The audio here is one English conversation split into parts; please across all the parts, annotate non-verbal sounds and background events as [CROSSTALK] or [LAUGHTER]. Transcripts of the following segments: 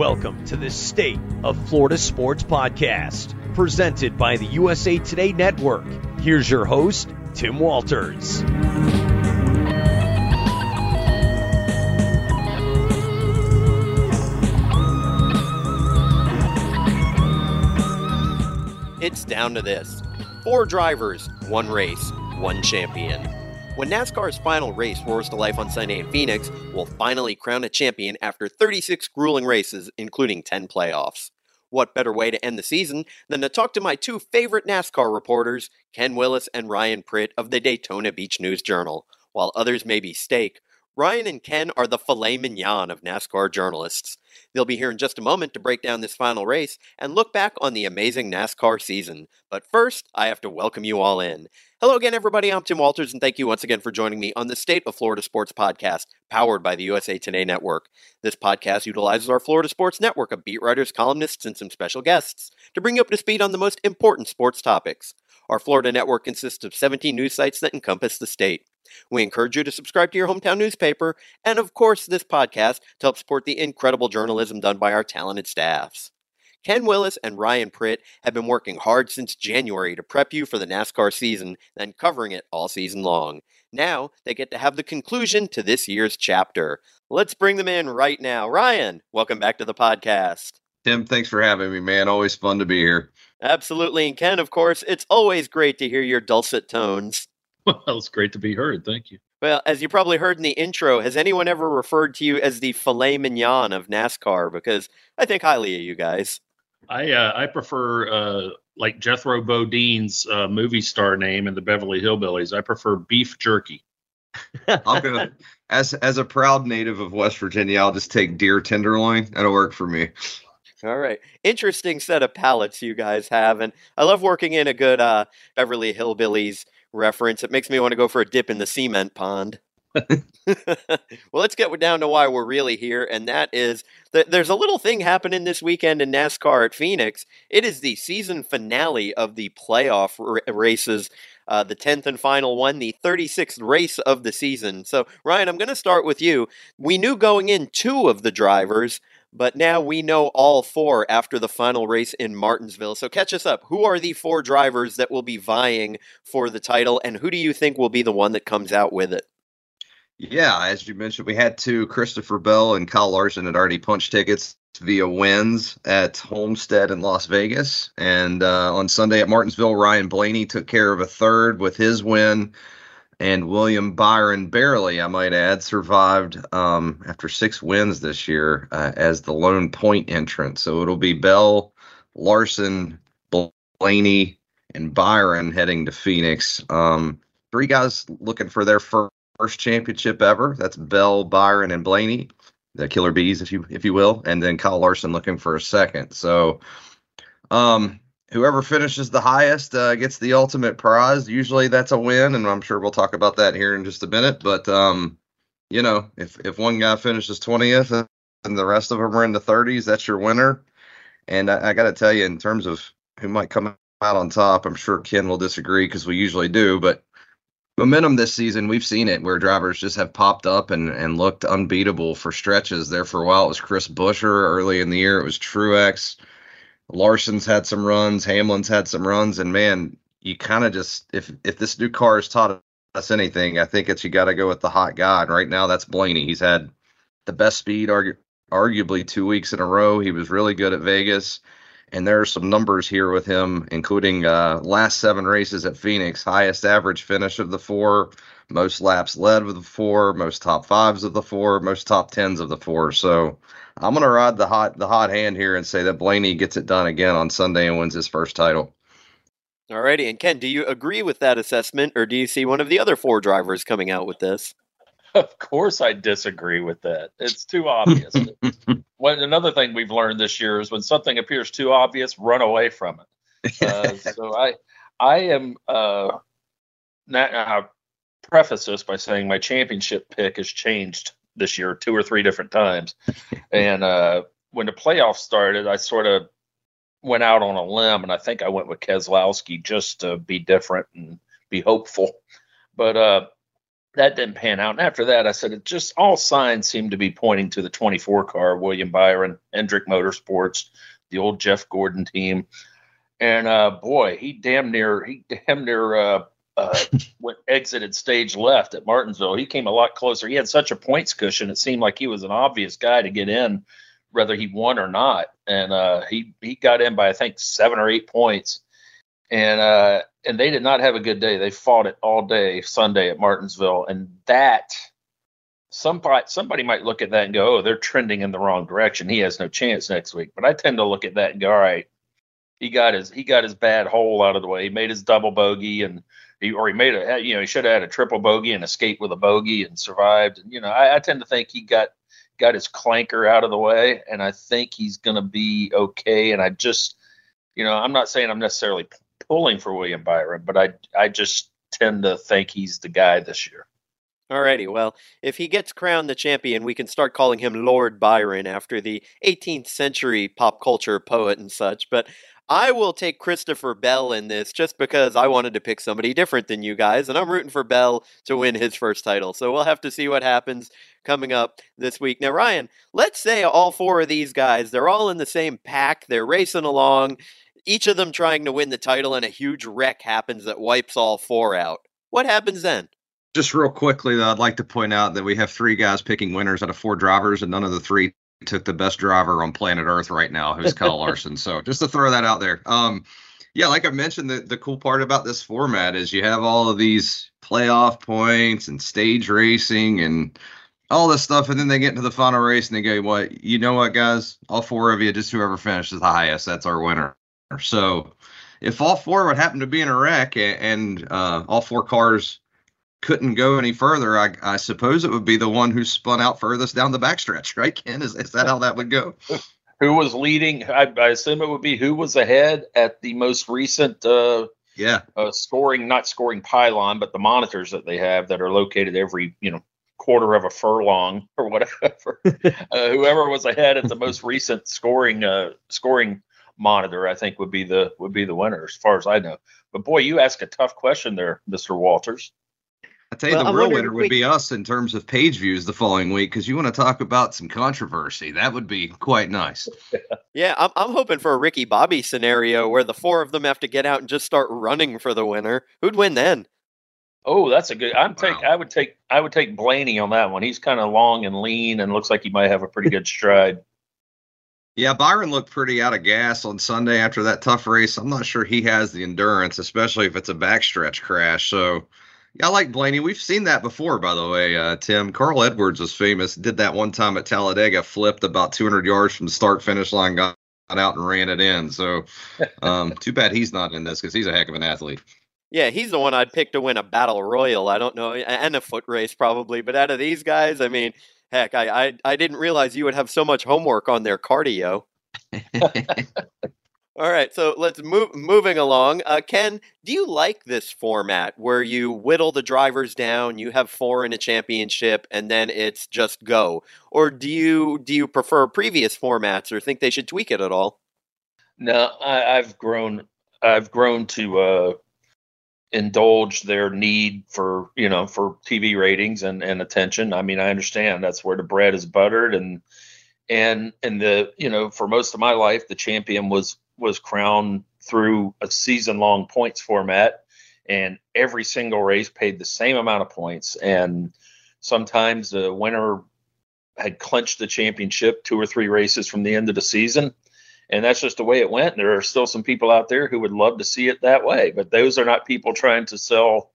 Welcome to the State of Florida Sports Podcast, presented by the USA Today Network. Here's your host, Tim Walters. It's down to this four drivers, one race, one champion. When NASCAR's final race roars to life on Sunday in Phoenix, we'll finally crown a champion after 36 grueling races, including 10 playoffs. What better way to end the season than to talk to my two favorite NASCAR reporters, Ken Willis and Ryan Pritt of the Daytona Beach News Journal. While others may be steak, Ryan and Ken are the filet mignon of NASCAR journalists. They'll be here in just a moment to break down this final race and look back on the amazing NASCAR season. But first, I have to welcome you all in. Hello again, everybody. I'm Tim Walters, and thank you once again for joining me on the State of Florida Sports Podcast, powered by the USA Today Network. This podcast utilizes our Florida Sports Network of beat writers, columnists, and some special guests to bring you up to speed on the most important sports topics. Our Florida network consists of 17 news sites that encompass the state. We encourage you to subscribe to your hometown newspaper and, of course, this podcast to help support the incredible journalism done by our talented staffs. Ken Willis and Ryan Pritt have been working hard since January to prep you for the NASCAR season, then covering it all season long. Now they get to have the conclusion to this year's chapter. Let's bring them in right now. Ryan, welcome back to the podcast. Tim, thanks for having me, man. Always fun to be here. Absolutely. And Ken, of course, it's always great to hear your dulcet tones. [LAUGHS] Well, it's great to be heard. Thank you. Well, as you probably heard in the intro, has anyone ever referred to you as the filet mignon of NASCAR? Because I think highly of you guys. I uh, I prefer uh, like Jethro Bodine's uh, movie star name in the Beverly Hillbillies. I prefer beef jerky. I'm gonna, as as a proud native of West Virginia, I'll just take deer tenderloin. That'll work for me. All right. Interesting set of palates you guys have. And I love working in a good uh, Beverly Hillbillies reference. It makes me want to go for a dip in the cement pond. [LAUGHS] well, let's get down to why we're really here, and that is that there's a little thing happening this weekend in NASCAR at Phoenix. It is the season finale of the playoff r- races, uh, the 10th and final one, the 36th race of the season. So, Ryan, I'm going to start with you. We knew going in two of the drivers, but now we know all four after the final race in Martinsville. So, catch us up. Who are the four drivers that will be vying for the title, and who do you think will be the one that comes out with it? Yeah, as you mentioned, we had two. Christopher Bell and Kyle Larson had already punched tickets via wins at Homestead in Las Vegas. And uh, on Sunday at Martinsville, Ryan Blaney took care of a third with his win. And William Byron barely, I might add, survived um, after six wins this year uh, as the lone point entrant. So it'll be Bell, Larson, Blaney, and Byron heading to Phoenix. Um, three guys looking for their first championship ever. That's Bell, Byron, and Blaney, the Killer Bees, if you if you will, and then Kyle Larson looking for a second. So, um, whoever finishes the highest uh, gets the ultimate prize. Usually that's a win, and I'm sure we'll talk about that here in just a minute. But um, you know, if if one guy finishes 20th and the rest of them are in the 30s, that's your winner. And I, I got to tell you, in terms of who might come out on top, I'm sure Ken will disagree because we usually do, but momentum this season, we've seen it where drivers just have popped up and, and looked unbeatable for stretches. There for a while, it was Chris Buescher. Early in the year, it was Truex. Larson's had some runs. Hamlin's had some runs. And man, you kind of just if if this new car has taught us anything, I think it's you got to go with the hot guy. And right now, that's Blaney. He's had the best speed, argu- arguably two weeks in a row. He was really good at Vegas and there are some numbers here with him, including uh, last seven races at Phoenix, highest average finish of the four, most laps led of the four, most top fives of the four, most top tens of the four. So I'm gonna ride the hot the hot hand here and say that Blaney gets it done again on Sunday and wins his first title. Alrighty, and Ken, do you agree with that assessment, or do you see one of the other four drivers coming out with this? Of course, I disagree with that. It's too obvious. [LAUGHS] Well, another thing we've learned this year is when something appears too obvious, run away from it. [LAUGHS] Uh, so I, I am. Uh, not, I'll preface this by saying my championship pick has changed this year two or three different times, [LAUGHS] and uh, when the playoffs started, I sort of went out on a limb, and I think I went with Keselowski just to be different and be hopeful. But uh, that didn't pan out. And after that, I said it just all signs seemed to be pointing to the 24 car, William Byron, Hendrick Motorsports, the old Jeff Gordon team. And uh, boy, he damn near he damn near uh, uh, went exited stage left at Martinsville. He came a lot closer. He had such a points cushion; it seemed like he was an obvious guy to get in, whether he won or not. And uh, he he got in by I think seven or eight points and uh, and they did not have a good day. They fought it all day Sunday at Martinsville, and that somebody somebody might look at that and go, "Oh, they're trending in the wrong direction. He has no chance next week." But I tend to look at that and go, "All right, he got his he got his bad hole out of the way. He made his double bogey, and he or he made a you know he should have had a triple bogey and escaped with a bogey and survived. And you know, I, I tend to think he got got his clanker out of the way, and I think he's going to be okay. And I just you know, I'm not saying I'm necessarily pulling for William Byron, but I I just tend to think he's the guy this year. Alrighty, well, if he gets crowned the champion, we can start calling him Lord Byron after the 18th century pop culture poet and such. But I will take Christopher Bell in this just because I wanted to pick somebody different than you guys, and I'm rooting for Bell to win his first title. So we'll have to see what happens coming up this week. Now, Ryan, let's say all four of these guys, they're all in the same pack, they're racing along, each of them trying to win the title, and a huge wreck happens that wipes all four out. What happens then? Just real quickly, though, I'd like to point out that we have three guys picking winners out of four drivers, and none of the three took the best driver on planet Earth right now, who's Kyle [LAUGHS] Larson. So just to throw that out there. Um, yeah, like I mentioned, the, the cool part about this format is you have all of these playoff points and stage racing and all this stuff, and then they get into the final race and they go, "What? You know what, guys? All four of you, just whoever finishes the highest, that's our winner." So if all four would happen to be in a wreck and, uh, all four cars couldn't go any further, I, I, suppose it would be the one who spun out furthest down the backstretch, right, Ken? Is, is that how that would go? who was leading? I, I, assume it would be who was ahead at the most recent uh, yeah uh, scoring, not scoring pylon, but the monitors that they have that are located every you know quarter of a furlong or whatever. [LAUGHS] uh, whoever was ahead at the most recent scoring uh, scoring monitor, I think would be the would be the winner as far as I know. But boy, you ask a tough question there, Mr. Walters. I tell you, well, the real winner would be us in terms of page views the following week because you want to talk about some controversy. That would be quite nice. [LAUGHS] yeah, I'm, I'm hoping for a Ricky Bobby scenario where the four of them have to get out and just start running for the winner. Who'd win then? Oh, that's a good. I'm wow. take. I would take. I would take Blaney on that one. He's kind of long and lean and looks like he might have a pretty good stride. Yeah, Byron looked pretty out of gas on Sunday after that tough race. I'm not sure he has the endurance, especially if it's a backstretch crash. So, yeah, I like Blaney. We've seen that before, by the way, uh, Tim. Carl Edwards was famous. Did that one time at Talladega, flipped about 200 yards from the start finish line, got out and ran it in. So, [LAUGHS] um, too bad he's not in this because he's a heck of an athlete. Yeah, he's the one I'd pick to win a battle royal. I don't know, and a foot race probably. But out of these guys, I mean, Heck, I, I, I didn't realize you would have so much homework on their cardio. [LAUGHS] All right, so let's move moving along. Uh, Ken, do you like this format where you whittle the drivers down, you have four in a championship, and then it's just go, or do you do you prefer previous formats, or think they should tweak it at all? No, I, have grown I've grown to uh, indulge their need for you know for TV ratings and, and attention. I mean, I understand that's where the bread is buttered and and and the you know for most of my life the champion was was crowned through a season long points format and every single race paid the same amount of points and sometimes the winner had clinched the championship two or three races from the end of the season and that's just the way it went. And There are still some people out there who would love to see it that way, but those are not people trying to sell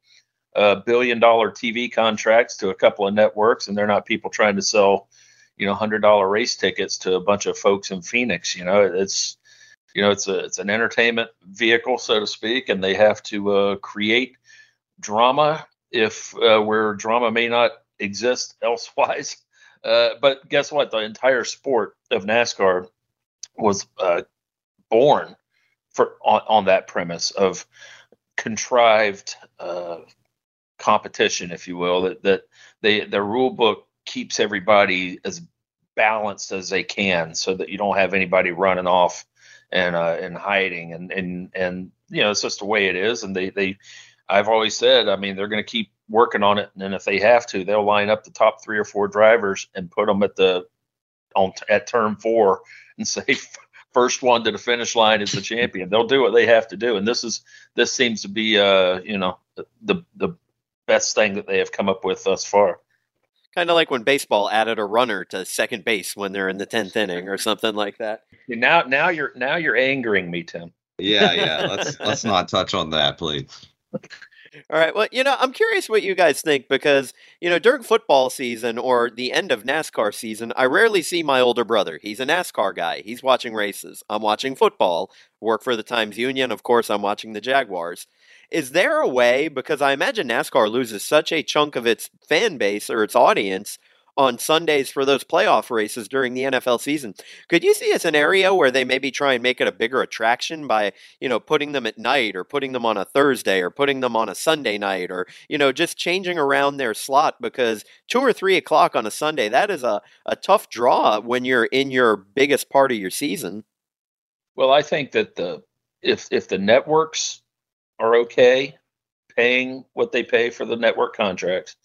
uh, billion dollar TV contracts to a couple of networks, and they're not people trying to sell, you know, hundred dollar race tickets to a bunch of folks in Phoenix. You know, it's you know it's a it's an entertainment vehicle, so to speak, and they have to uh, create drama if uh, where drama may not exist [LAUGHS] elsewise. Uh, but guess what? The entire sport of NASCAR was uh, born for on, on that premise of contrived uh, competition, if you will. That that they the rule book keeps everybody as balanced as they can, so that you don't have anybody running off and uh, and hiding and and and you know it's just the way it is. And they they I've always said, I mean, they're going to keep working on it, and if they have to, they'll line up the top three or four drivers and put them at the on at turn four and [LAUGHS] say first one to the finish line is the [LAUGHS] champion. They'll do what they have to do, and this is this seems to be uh you know the the best thing that they have come up with thus far. Kind of like when baseball added a runner to second base when they're in the tenth inning or something like that. Now, now you're now you're angering me, Tim. Yeah, yeah. [LAUGHS] Let's let's not touch on that, please. All right. Well, you know, I'm curious what you guys think because, you know, during football season or the end of NASCAR season, I rarely see my older brother. He's a NASCAR guy. He's watching races. I'm watching football, work for the Times Union. Of course, I'm watching the Jaguars. Is there a way, because I imagine NASCAR loses such a chunk of its fan base or its audience on Sundays for those playoff races during the NFL season. Could you see a scenario where they maybe try and make it a bigger attraction by, you know, putting them at night or putting them on a Thursday or putting them on a Sunday night or, you know, just changing around their slot because two or three o'clock on a Sunday, that is a, a tough draw when you're in your biggest part of your season. Well, I think that the if if the networks are okay paying what they pay for the network contracts,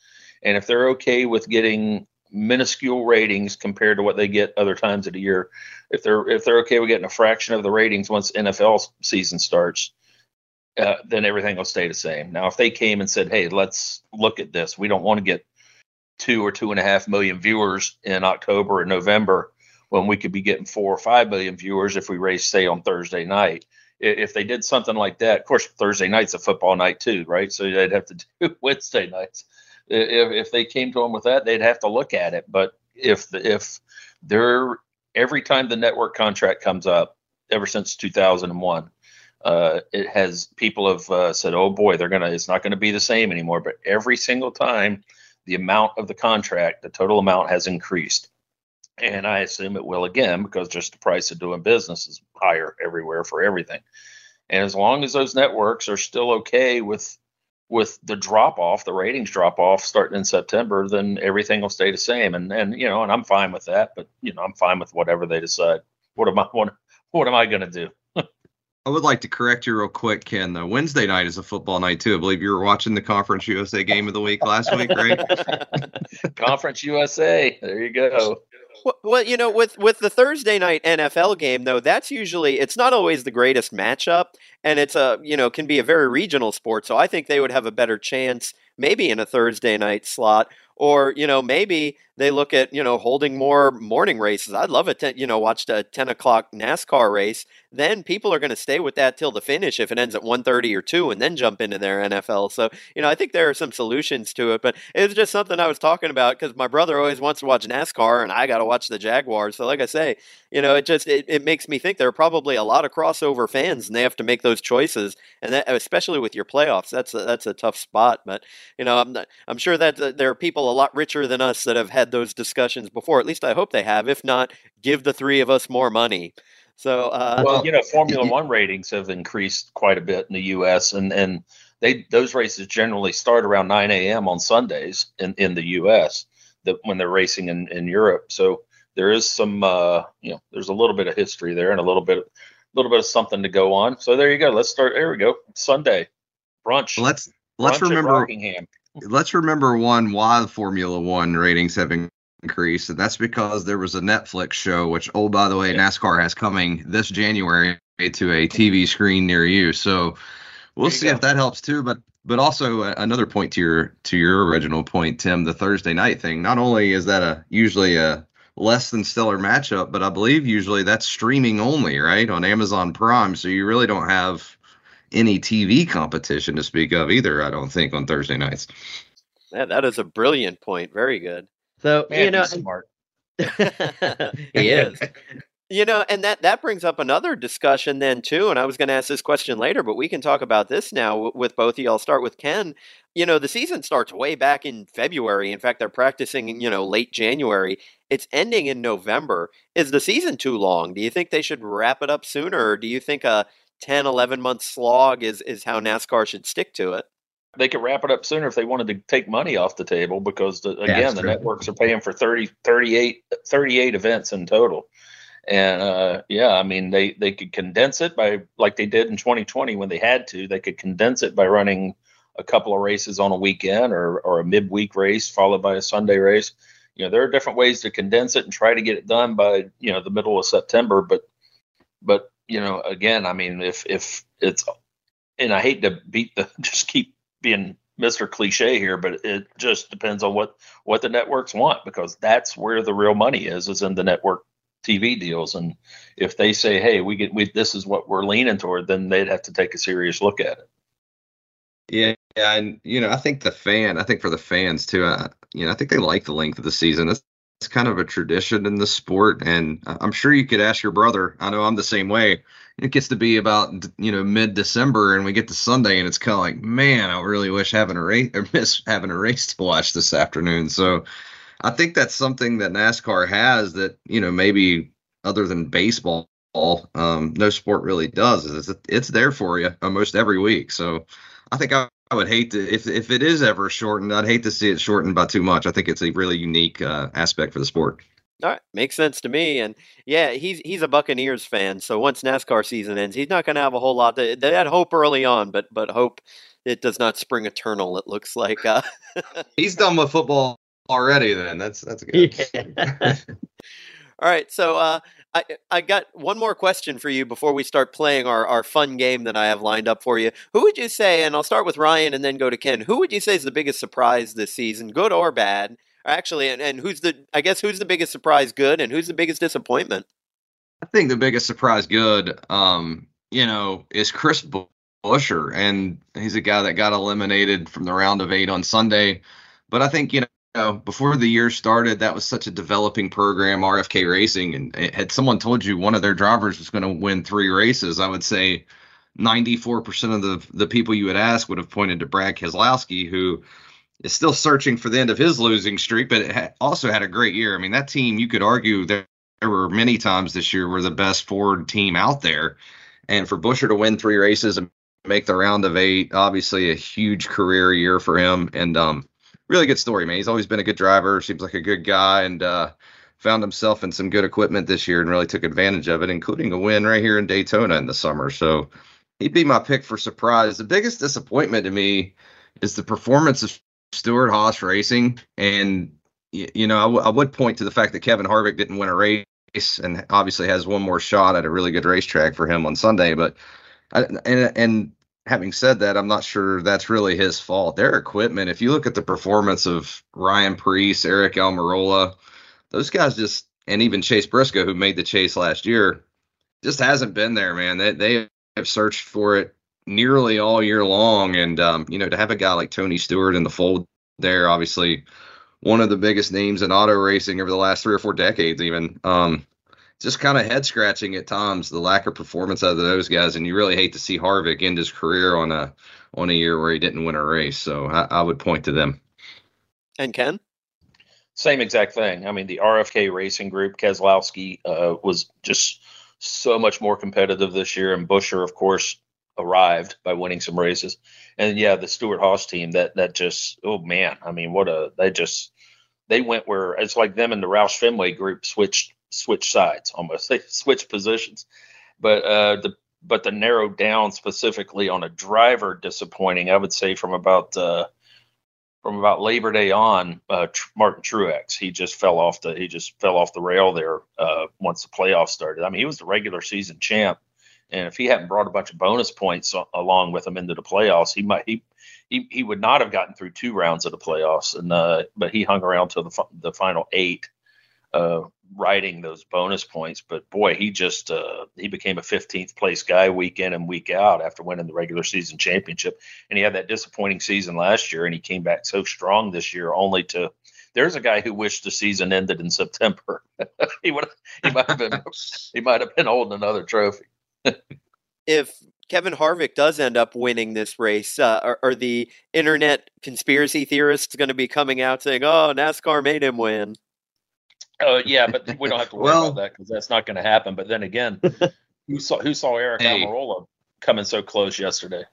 and if they're okay with getting minuscule ratings compared to what they get other times of the year. If they're if they're okay with getting a fraction of the ratings once NFL season starts, uh, then everything will stay the same. Now, if they came and said, "Hey, let's look at this. We don't want to get two or two and a half million viewers in October and November when we could be getting four or five million viewers if we race say on Thursday night." If they did something like that, of course, Thursday night's a football night too, right? So they'd have to [LAUGHS] do Wednesday nights if, if they came to them with that, they'd have to look at it. But if the, if they're every time the network contract comes up, ever since 2001, uh, it has people have uh, said, "Oh boy, they're gonna. It's not going to be the same anymore." But every single time, the amount of the contract, the total amount, has increased, and I assume it will again because just the price of doing business is higher everywhere for everything. And as long as those networks are still okay with with the drop off, the ratings drop off starting in September, then everything will stay the same. And and you know, and I'm fine with that. But you know, I'm fine with whatever they decide. What am I what, what am I going to do? [LAUGHS] I would like to correct you real quick, Ken. The Wednesday night is a football night too. I believe you were watching the Conference USA game of the week last week, right? [LAUGHS] Conference USA. There you go. Well, you know, with with the Thursday night NFL game though, that's usually it's not always the greatest matchup, and it's a you know can be a very regional sport. So I think they would have a better chance maybe in a Thursday night slot, or you know maybe they look at you know holding more morning races. I'd love it to you know watch a ten o'clock NASCAR race. Then people are going to stay with that till the finish if it ends at 1.30 or two, and then jump into their NFL. So you know I think there are some solutions to it, but it's just something I was talking about because my brother always wants to watch NASCAR, and I got to watch the Jaguars. So like I say, you know it just it, it makes me think there are probably a lot of crossover fans, and they have to make those choices, and that, especially with your playoffs, that's a, that's a tough spot. But you know I'm not, I'm sure that uh, there are people a lot richer than us that have had those discussions before. At least I hope they have. If not, give the three of us more money. So, uh, well, you know, Formula One ratings have increased quite a bit in the U.S. and and they those races generally start around 9 a.m. on Sundays in in the U.S. That when they're racing in in Europe. So there is some, uh, you know, there's a little bit of history there and a little bit, a little bit of something to go on. So there you go. Let's start. There we go. Sunday brunch. Let's let's remember let's remember one why the Formula One ratings have increased, and that's because there was a Netflix show, which oh by the way. NASCAR has coming this January to a TV screen near you. So we'll see go. if that helps too. But but also uh, another point to your to your original point, Tim, the Thursday night thing. Not only is that a usually a less than stellar matchup, but I believe usually that's streaming only, right, on Amazon Prime. So you really don't have any TV competition to speak of either. I don't think on Thursday nights. Yeah, that is a brilliant point. Very good. So Man, you know, smart. [LAUGHS] he is. [LAUGHS] You know, and that that brings up another discussion then too. And I was going to ask this question later, but we can talk about this now with both of you. I'll start with Ken. You know, the season starts way back in February. In fact, they're practicing, you know, late January. It's ending in November. Is the season too long? Do you think they should wrap it up sooner, or do you think a 10, 11 month slog is is how NASCAR should stick to it? They could wrap it up sooner if they wanted to take money off the table because the, again the true. networks are paying for 30 38 38 events in total and uh, yeah i mean they they could condense it by like they did in 2020 when they had to they could condense it by running a couple of races on a weekend or or a midweek race followed by a sunday race you know there are different ways to condense it and try to get it done by you know the middle of september but but you know again i mean if if it's and i hate to beat the [LAUGHS] just keep being Mr. Cliche here, but it just depends on what what the networks want because that's where the real money is is in the network TV deals. And if they say, "Hey, we get we this is what we're leaning toward," then they'd have to take a serious look at it. Yeah, yeah, and you know, I think the fan, I think for the fans too, uh, you know, I think they like the length of the season. It's, it's kind of a tradition in the sport, and I'm sure you could ask your brother. I know I'm the same way it gets to be about you know mid December and we get to Sunday and it's kind of like man I really wish having a race or miss having a race to watch this afternoon. So I think that's something that NASCAR has that you know maybe other than baseball um, no sport really does is it's there for you almost every week. So I think I, I, would hate to if if it is ever shortened I'd hate to see it shortened by too much. I think it's a really unique uh, aspect for the sport. All right, makes sense to me. And yeah, he's he's a Buccaneers fan, so once NASCAR season ends, he's not going to have a whole lot. To, they had hope early on, but but hope it does not spring eternal. It looks like uh, [LAUGHS] he's done with football already. Then that's that's good. Yeah. [LAUGHS] All right, so uh, I I got one more question for you before we start playing our, our fun game that I have lined up for you. Who would you say? And I'll start with Ryan and then go to Ken. Who would you say is the biggest surprise this season, good or bad? Actually, and, and who's the? I guess who's the biggest surprise? Good, and who's the biggest disappointment? I think the biggest surprise, good, um, you know, is Chris Buescher, and he's a guy that got eliminated from the round of eight on Sunday. But I think you know, before the year started, that was such a developing program, RFK Racing, and had someone told you one of their drivers was going to win three races, I would say 94% of the the people you would ask would have pointed to Brad Keselowski, who is still searching for the end of his losing streak, but it ha- also had a great year. I mean, that team, you could argue there, there were many times this year were the best Ford team out there. And for Buescher to win three races and make the round of eight, obviously a huge career year for him. And um, really good story, man. He's always been a good driver, seems like a good guy, and uh, found himself in some good equipment this year and really took advantage of it, including a win right here in Daytona in the summer. So he'd be my pick for surprise. The biggest disappointment to me is the performance of Stewart-Haas Racing, and you know, I, w- I would point to the fact that Kevin Harvick didn't win a race, and obviously has one more shot at a really good racetrack for him on Sunday. But uh, and and having said that, I'm not sure that's really his fault. Their equipment, if you look at the performance of Ryan Preece, Eric Almirola, those guys just, and even Chase Briscoe, who made the chase last year, just hasn't been there, man. They they have searched for it nearly all year long. And um, you know, to have a guy like Tony Stewart in the fold there, obviously one of the biggest names in auto racing over the last three or four decades, even. Um, just kind of head scratching at times the lack of performance out of those guys, and you really hate to see Harvick end his career on a on a year where he didn't win a race. So I, I would point to them. And Ken, same exact thing. I mean, the RFK Racing Group, Keselowski uh, was just so much more competitive this year, and Buescher, of course, arrived by winning some races. And yeah, the Stewart-Haas team that that just oh man, I mean what a they just they went where it's like them and the Roush Fenway group switched switched sides almost. [LAUGHS] They switched positions. But uh the but the narrowed down specifically on a driver disappointing, I would say from about uh from about Labor Day on, uh, Martin Truex, he just fell off the he just fell off the rail there uh, once the playoffs started. I mean, he was the regular season champ and if he hadn't brought a bunch of bonus points along with him into the playoffs, he might he he, he would not have gotten through two rounds of the playoffs. And uh, but he hung around till the the final eight, uh, riding those bonus points. But boy, he just uh, he became a 15th place guy week in and week out after winning the regular season championship. And he had that disappointing season last year, and he came back so strong this year, only to there's a guy who wished the season ended in September. [LAUGHS] he would he might have been he might have been holding another trophy. If Kevin Harvick does end up winning this race, uh, are, are the internet conspiracy theorists going to be coming out saying, "Oh, NASCAR made him win"? Uh, yeah, but we don't have to worry Well- about that because that's not going to happen. But then again, [LAUGHS] who saw who saw Eric Hey. Almirola coming so close yesterday?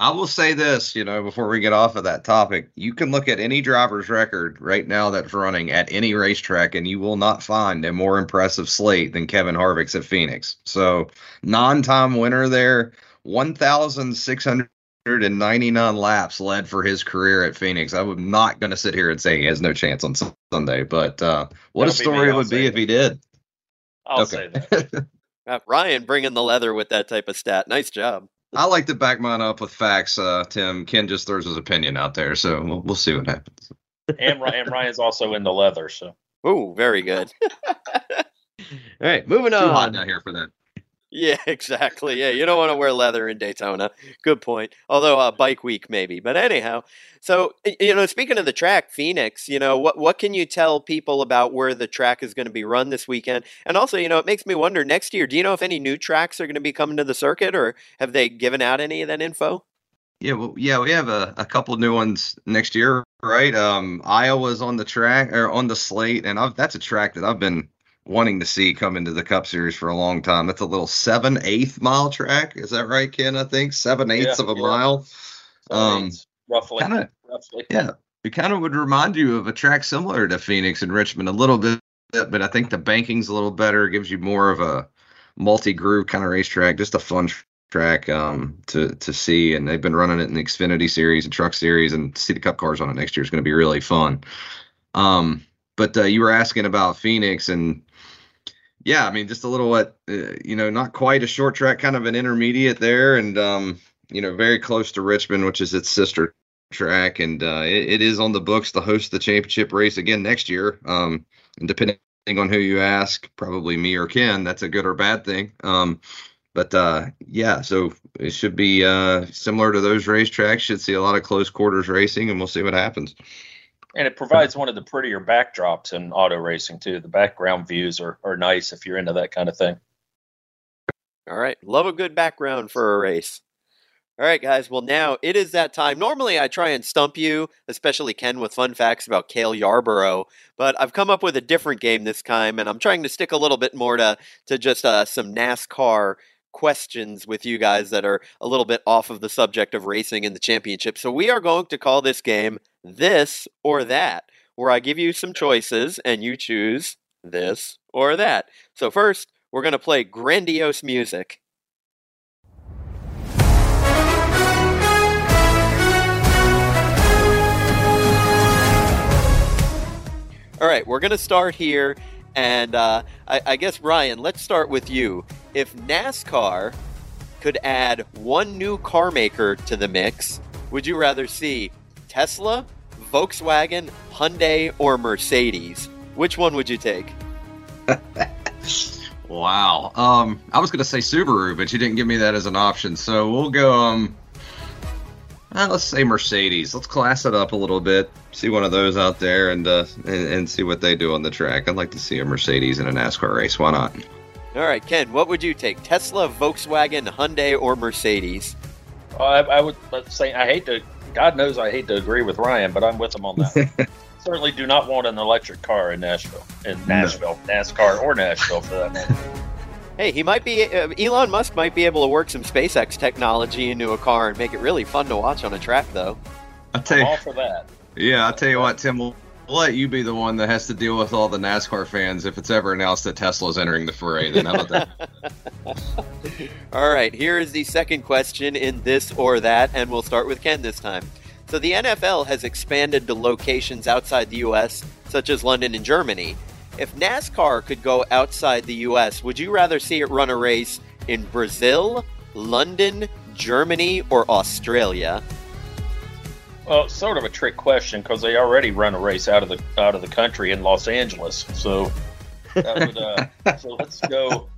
I will say this, you know, before we get off of that topic, you can look at any driver's record right now that's running at any racetrack, and you will not find a more impressive slate than Kevin Harvick's at Phoenix. So, non-time winner there, 1,699 laps led for his career at Phoenix. I'm not going to sit here and say he has no chance on Sunday, but uh, what a That'll be story it would be say if he did. I'll say that. [LAUGHS] Ryan bringing the leather with that type of stat. Nice job. I like to back mine up with facts, uh, Tim. Ken just throws his opinion out there, so we'll, we'll see what happens. And, Ry- and Ryan's also in the leather, so Ooh, very good. [LAUGHS] All right, moving on. Too hot on. down here for that. Yeah, [LAUGHS] exactly. Yeah, you don't want to wear leather in Daytona. Good point. Although uh, bike week maybe, but anyhow. So you know, speaking of the track, Phoenix. You know, what what can you tell people about where the track is going to be run this weekend? And also, you know, it makes me wonder next year. Do you know if any new tracks are going to be coming to the circuit, or have they given out any of that info? Yeah, well, yeah, we have a, a couple new ones next year, right? Um, Iowa's on the track or on the slate, and I've, that's a track that I've been wanting to see come into the Cup Series for a long time. That's a little seven eighth mile track. Is that right, Ken? I think seven eighths Yeah, of a yeah. mile. Um, roughly, Kind of roughly. Yeah, it kind of would remind you of a track similar to Phoenix and Richmond a little bit, but I think the banking's a little better. It gives you more of a multi-groove kind of racetrack, just a fun track um, to to see. And they've been running it in the Xfinity Series and Truck Series, and to see the Cup cars on it next year is going to be really fun. Um, but uh, you were asking about Phoenix, and yeah, I mean, just a little what uh, you know, not quite a short track, kind of an intermediate there, and um, you know, very close to Richmond, which is its sister track, and uh, it, it is on the books to host the championship race again next year. Um, and depending on who you ask, probably me or Ken, that's a good or bad thing. Um, but uh, yeah, so it should be uh, similar to those racetracks. Should see a lot of close quarters racing, and we'll see what happens. And it provides one of the prettier backdrops in auto racing too. The background views are, are nice if you're into that kind of thing. All right. Love a good background for a race. All right, guys. Well, now it is that time. Normally, I try and stump you, especially Ken, with fun facts about Cale Yarborough. But I've come up with a different game this time, and I'm trying to stick a little bit more to to just uh, some NASCAR questions with you guys that are a little bit off of the subject of racing and the championship. So we are going to call this game this or that, where I give you some choices and you choose this or that. So first, we're going to play grandiose music. All right, we're going to start here. And uh, I, I guess, Ryan, let's start with you. If NASCAR could add one new car maker to the mix, would you rather see Tesla, Volkswagen, Hyundai, or Mercedes? Which one would you take? [LAUGHS] Wow. Um, I was gonna say Subaru, but you didn't give me that as an option, so we'll go. Um, uh, let's say Mercedes. Let's class it up a little bit. See one of those out there, and uh, and, and see what they do on the track. I'd like to see a Mercedes in a NASCAR race. Why not? All right, Ken, what would you take? Tesla, Volkswagen, Hyundai, or Mercedes? I, I would say I hate to. God knows I hate to agree with Ryan, but I'm with him on that. [LAUGHS] Certainly do not want an electric car in Nashville, in Nashville, NASCAR or Nashville for that matter. [LAUGHS] Hey, he might be. Uh, Elon Musk might be able to work some SpaceX technology into a car and make it really fun to watch on a track, though. I tell I'm you, all for that. yeah, I tell you what, Tim. We'll, we'll let you be the one that has to deal with all the NASCAR fans if it's ever announced that Tesla's entering the fray. Then how about that? [LAUGHS] All right, here is the second question in this or that, and we'll start with Ken this time. So, the NFL has expanded to locations outside the U.S., such as London and Germany. If NASCAR could go outside the U.S., would you rather see it run a race in Brazil, London, Germany, or Australia? Well, it's sort of a trick question because they already run a race out of the out of the country in Los Angeles. So that would, uh, [LAUGHS] so let's go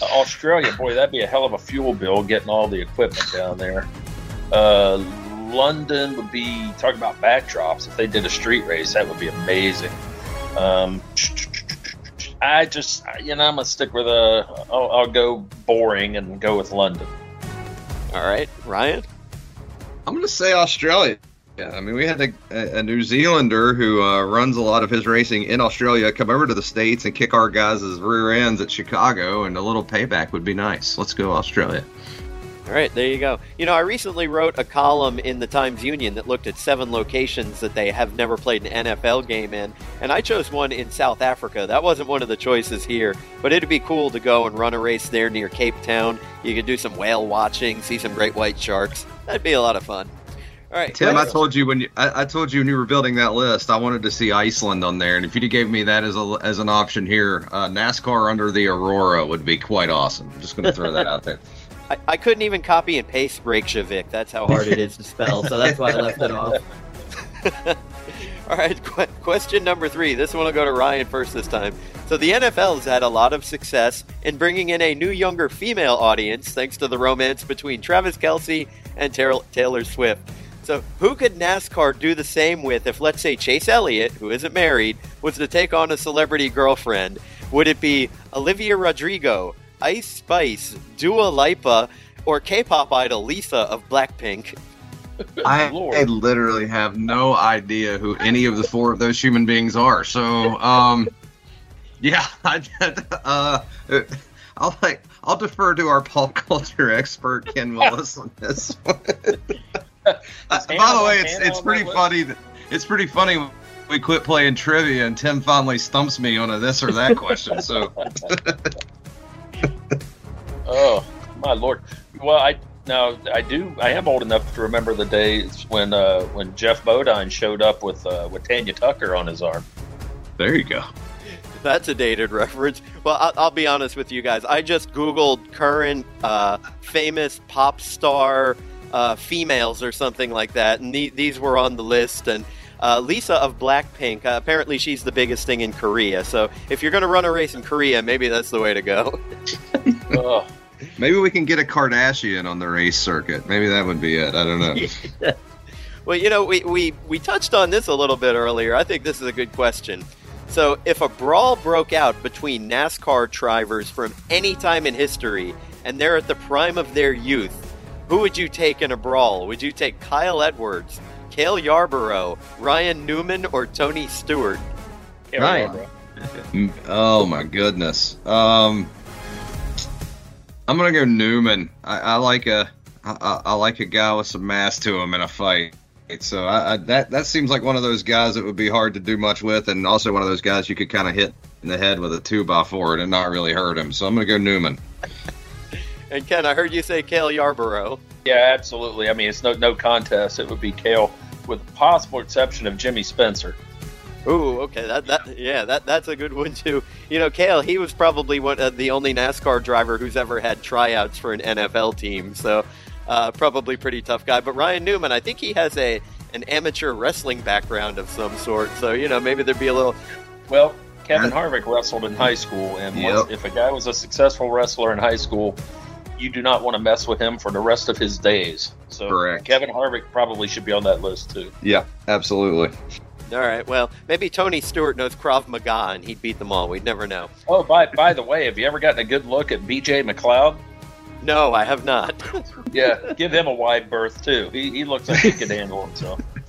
uh, Australia. Boy, that'd be a hell of a fuel bill getting all the equipment down there. Uh, London would be talking about backdrops. If they did a street race, that would be amazing. Um, I just, you know, I'm gonna stick with a. I'll, I'll go boring and go with London. All right, Ryan. I'm going to say Australia. Yeah, I mean, we had a, a New Zealander who uh, runs a lot of his racing in Australia come over to the States and kick our guys' rear ends at Chicago, and a little payback would be nice. Let's go, Australia. All right, there you go. You know, I recently wrote a column in the Times Union that looked at seven locations that they have never played an NFL game in, and I chose one in South Africa. That wasn't one of the choices here, but it'd be cool to go and run a race there near Cape Town. You could do some whale watching, see some great white sharks. That'd be a lot of fun. All right, Tim, I told you when you I, I told you when you were building that list, I wanted to see Iceland on there, and if you gave me that as a as an option here, uh, NASCAR under the Aurora would be quite awesome. I'm just going to throw that out there. [LAUGHS] I, I couldn't even copy and paste Reykjavik. That's how hard it is to spell, so that's why I left it off. [LAUGHS] All right, qu- question number three. This one will go to Ryan first this time. So, the NFL has had a lot of success in bringing in a new, younger female audience thanks to the romance between Travis Kelce and Taylor, Taylor Swift. So, who could NASCAR do the same with if, let's say, Chase Elliott, who isn't married, was to take on a celebrity girlfriend? Would it be Olivia Rodrigo, Ice Spice, Dua Lipa, or K-pop idol Lisa of Blackpink? I, [LAUGHS] I literally have no idea who any of the four of those human beings are. So, um, [LAUGHS] yeah, I, [LAUGHS] uh, I'll like I'll defer to our pop culture expert Ken Willis on this one. Uh, by the way, it's it's pretty funny. That, it's pretty funny. We quit playing trivia, and Tim finally stumps me on a this or that question. So, Oh my lord! Well, I now I do. I am old enough to remember the days when uh, when Geoff Bodine showed up with uh, with Tanya Tucker on his arm. there you go. That's a dated reference. Well, I'll, I'll be honest with you guys. I just Googled current uh, famous pop star uh, females or something like that, and the, these were on the list. And uh, Lisa of Blackpink, uh, apparently she's the biggest thing in Korea. So if you're going to run a race in Korea, maybe that's the way to go. [LAUGHS] oh, Maybe we can get a Kardashian on the race circuit. Maybe that would be it. I don't know. [LAUGHS] Well, you know, we, we, we touched on this a little bit earlier. I think this is a good question. So, if a brawl broke out between NASCAR drivers from any time in history and they're at the prime of their youth, who would you take in a brawl? Would you take Kyle Edwards, Cale Yarborough, Ryan Newman, or Tony Stewart? yeah, Right. Mm, Oh my goodness. Um, I'm gonna go Newman. I, I like a I, I I like a guy with some mass to him in a fight. So I, I, that that seems like one of those guys that would be hard to do much with, and also one of those guys you could kind of hit in the head with a two by four and not really hurt him. So I'm gonna go Newman. [LAUGHS] And Ken, I heard you say Cale Yarborough. Yeah, absolutely. I mean, it's no no contest. It would be Cale, with the possible exception of Jimmy Spencer. Ooh, okay, that that yeah, that that's a good one too. You know, Cale, he was probably one uh, the only NASCAR driver who's ever had tryouts for an NFL team, so uh, probably pretty tough guy. But Ryan Newman, I think he has a an amateur wrestling background of some sort, so you know maybe there'd be a little. Well, Kevin Harvick wrestled in high school, and once, if a guy was a successful wrestler in high school, you do not want to mess with him for the rest of his days. So Correct. Kevin Harvick probably should be on that list too. Yeah, absolutely. All right, well, maybe Tony Stewart knows Krav Maga and he'd beat them all. We'd never know. Oh, by by the way, have you ever gotten a good look at B.J. McLeod? No, I have not. [LAUGHS] Yeah, give him a wide berth too. He, he looks like he could handle himself. [LAUGHS]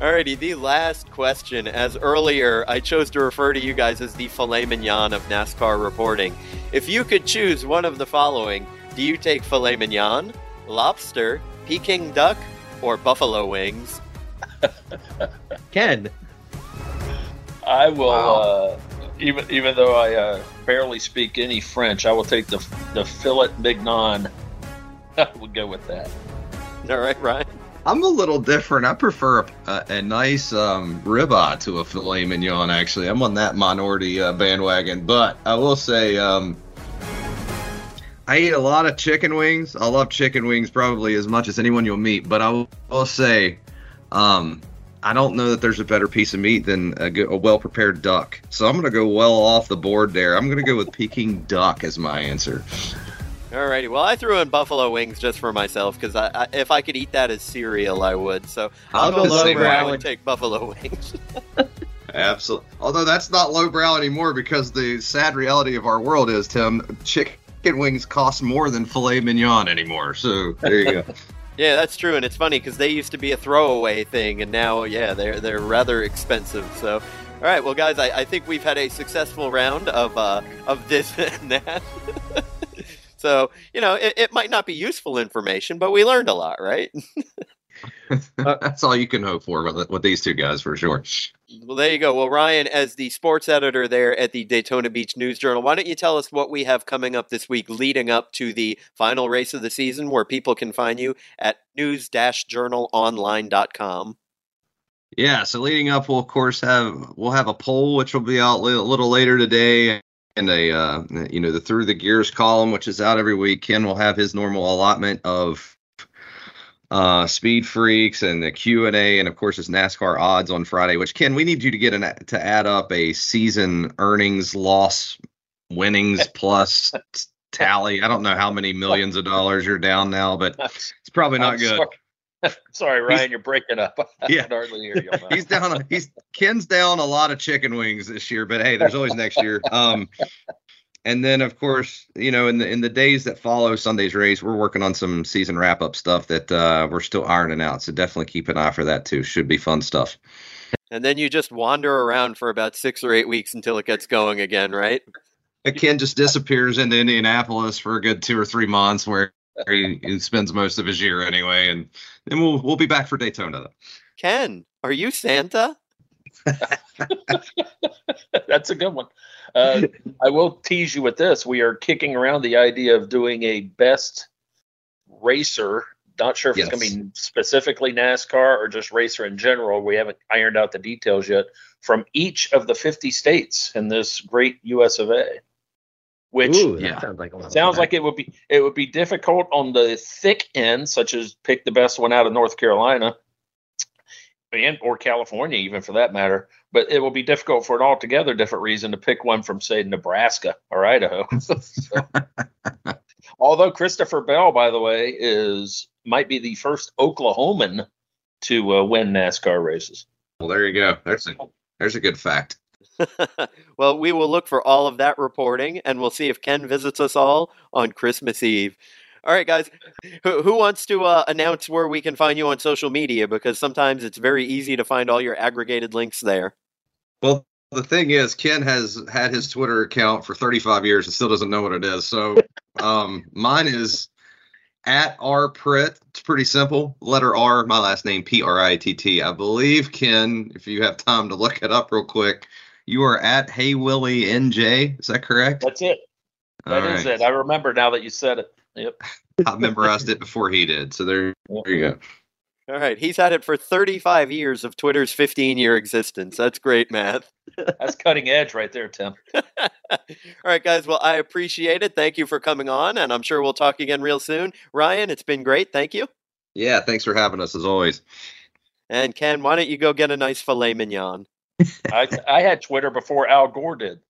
Alrighty, the last question. As earlier, I chose to refer to you guys as the filet mignon of NASCAR reporting. If you could choose one of the following, do you take filet mignon, lobster, Peking duck, or buffalo wings? [LAUGHS] Ken. I will, Wow. uh, even even though I uh, barely speak any French, I will take the the fillet mignon. [LAUGHS] I will go with that. All right, Ryan. I'm a little different. I prefer a, a, a nice um, ribeye to a filet mignon. Actually, I'm on that minority uh, bandwagon. But I will say, um, I eat a lot of chicken wings. I love chicken wings probably as much as anyone you'll meet. But I will, will say, um, I don't know that there's a better piece of meat than a, good, a well-prepared duck. So I'm going to go well off the board there. I'm going to go with Peking duck as my answer. Alrighty, well, I threw in buffalo wings just for myself because I, I, if I could eat that as cereal, I would. So I'll, I'll go lowbrow lowbrow. and take buffalo wings. [LAUGHS] Absolutely. Although that's not lowbrow anymore because the sad reality of our world is, Tim, chicken wings cost more than filet mignon anymore. So there you go. [LAUGHS] yeah, that's true, and it's funny because they used to be a throwaway thing, and now, yeah, they're they're rather expensive. So, all right, well, guys, I, I think we've had a successful round of uh, of this [LAUGHS] and that. [LAUGHS] so, you know, it, it might not be useful information, but we learned a lot, right? [LAUGHS] [LAUGHS] that's all you can hope for with, with these two guys for sure. Well, there you go. Well, Ryan, as the sports editor there at the Daytona Beach News Journal, why don't you tell us what we have coming up this week leading up to the final race of the season where people can find you at news-journalonline.com. Yeah, so leading up, we'll of course have we'll have a poll which will be out a little later today, and a uh, you know the through the gears column which is out every week. Ken will have his normal allotment of uh, speed freaks and the Q and A, and of course his NASCAR odds on Friday. Which Ken, we need you to get an to add up a season earnings, loss, winnings [LAUGHS] plus tally. I don't know how many millions of dollars you're down now, but it's probably not I'm good. Sorry, [LAUGHS] Sorry, Ryan, you're breaking up. [LAUGHS] I Yeah. hardly hear you. he's down he's ken's down a lot of chicken wings this year but hey there's always next year um and then of course you know in the in the days that follow sunday's race we're working on some season wrap up stuff that uh we're still ironing out so definitely keep an eye for that too should be fun stuff And then you just wander around for about six or eight weeks until it gets going again, right? Ken just disappears into indianapolis for a good two or three months where he, he spends most of his year anyway and then we'll we'll be back for daytona. Ken, are you Santa? [LAUGHS] That's a good one. Uh, I will tease you with this. We are kicking around the idea of doing a best racer. Not sure if it's going to be specifically NASCAR or just racer in general. We haven't ironed out the details yet from each of the 50 states in this great US of A. Which Ooh, yeah. sounds like a lot sounds like it would be it would be difficult on the thick end, such as pick the best one out of North Carolina and or California, even for that matter. But it will be difficult for an altogether different reason to pick one from say Nebraska or Idaho. [LAUGHS] So- although Christopher Bell, by the way, is might be the first Oklahoman to uh, win NASCAR races. well there you go there's a there's a good fact [LAUGHS] well, we will look for all of that reporting and we'll see if Ken visits us all on Christmas Eve. All right, guys. Who, who wants to uh, announce where we can find you on social media? Because sometimes it's very easy to find all your aggregated links there. Well, the thing is, Ken has had his Twitter account for 35 years and still doesn't know what it is. So [LAUGHS] um, mine is at R Pritt. It's pretty simple. Letter R, my last name, P R I T T. I believe, Ken, if you have time to look it up real quick, you are at Hey Willie NJ. Is that correct? That's it. That All is right. it. I remember now that you said it. Yep. [LAUGHS] I memorized it before he did. So there, there you go. All right. He's had it for 35 years of Twitter's 15 year existence. That's great math. [LAUGHS] That's cutting edge right there, Tim. [LAUGHS] all right, guys. Well, I appreciate it. Thank you for coming on, and I'm sure we'll talk again real soon. Ryan, it's been great. Thank you. Yeah, thanks for having us as always. And Ken, why don't you go get a nice filet mignon? I, I had Twitter before Al Gore did.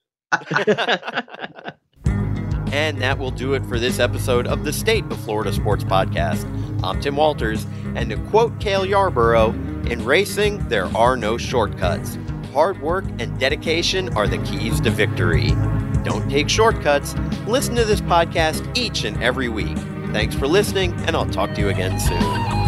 And that will do it for this episode of the State of Florida Sports Podcast. I'm Tim Walters, and to quote Cale Yarborough, in racing, there are no shortcuts. Hard work and dedication are the keys to victory. Don't take shortcuts. Listen to this podcast each and every week. Thanks for listening, and I'll talk to you again soon.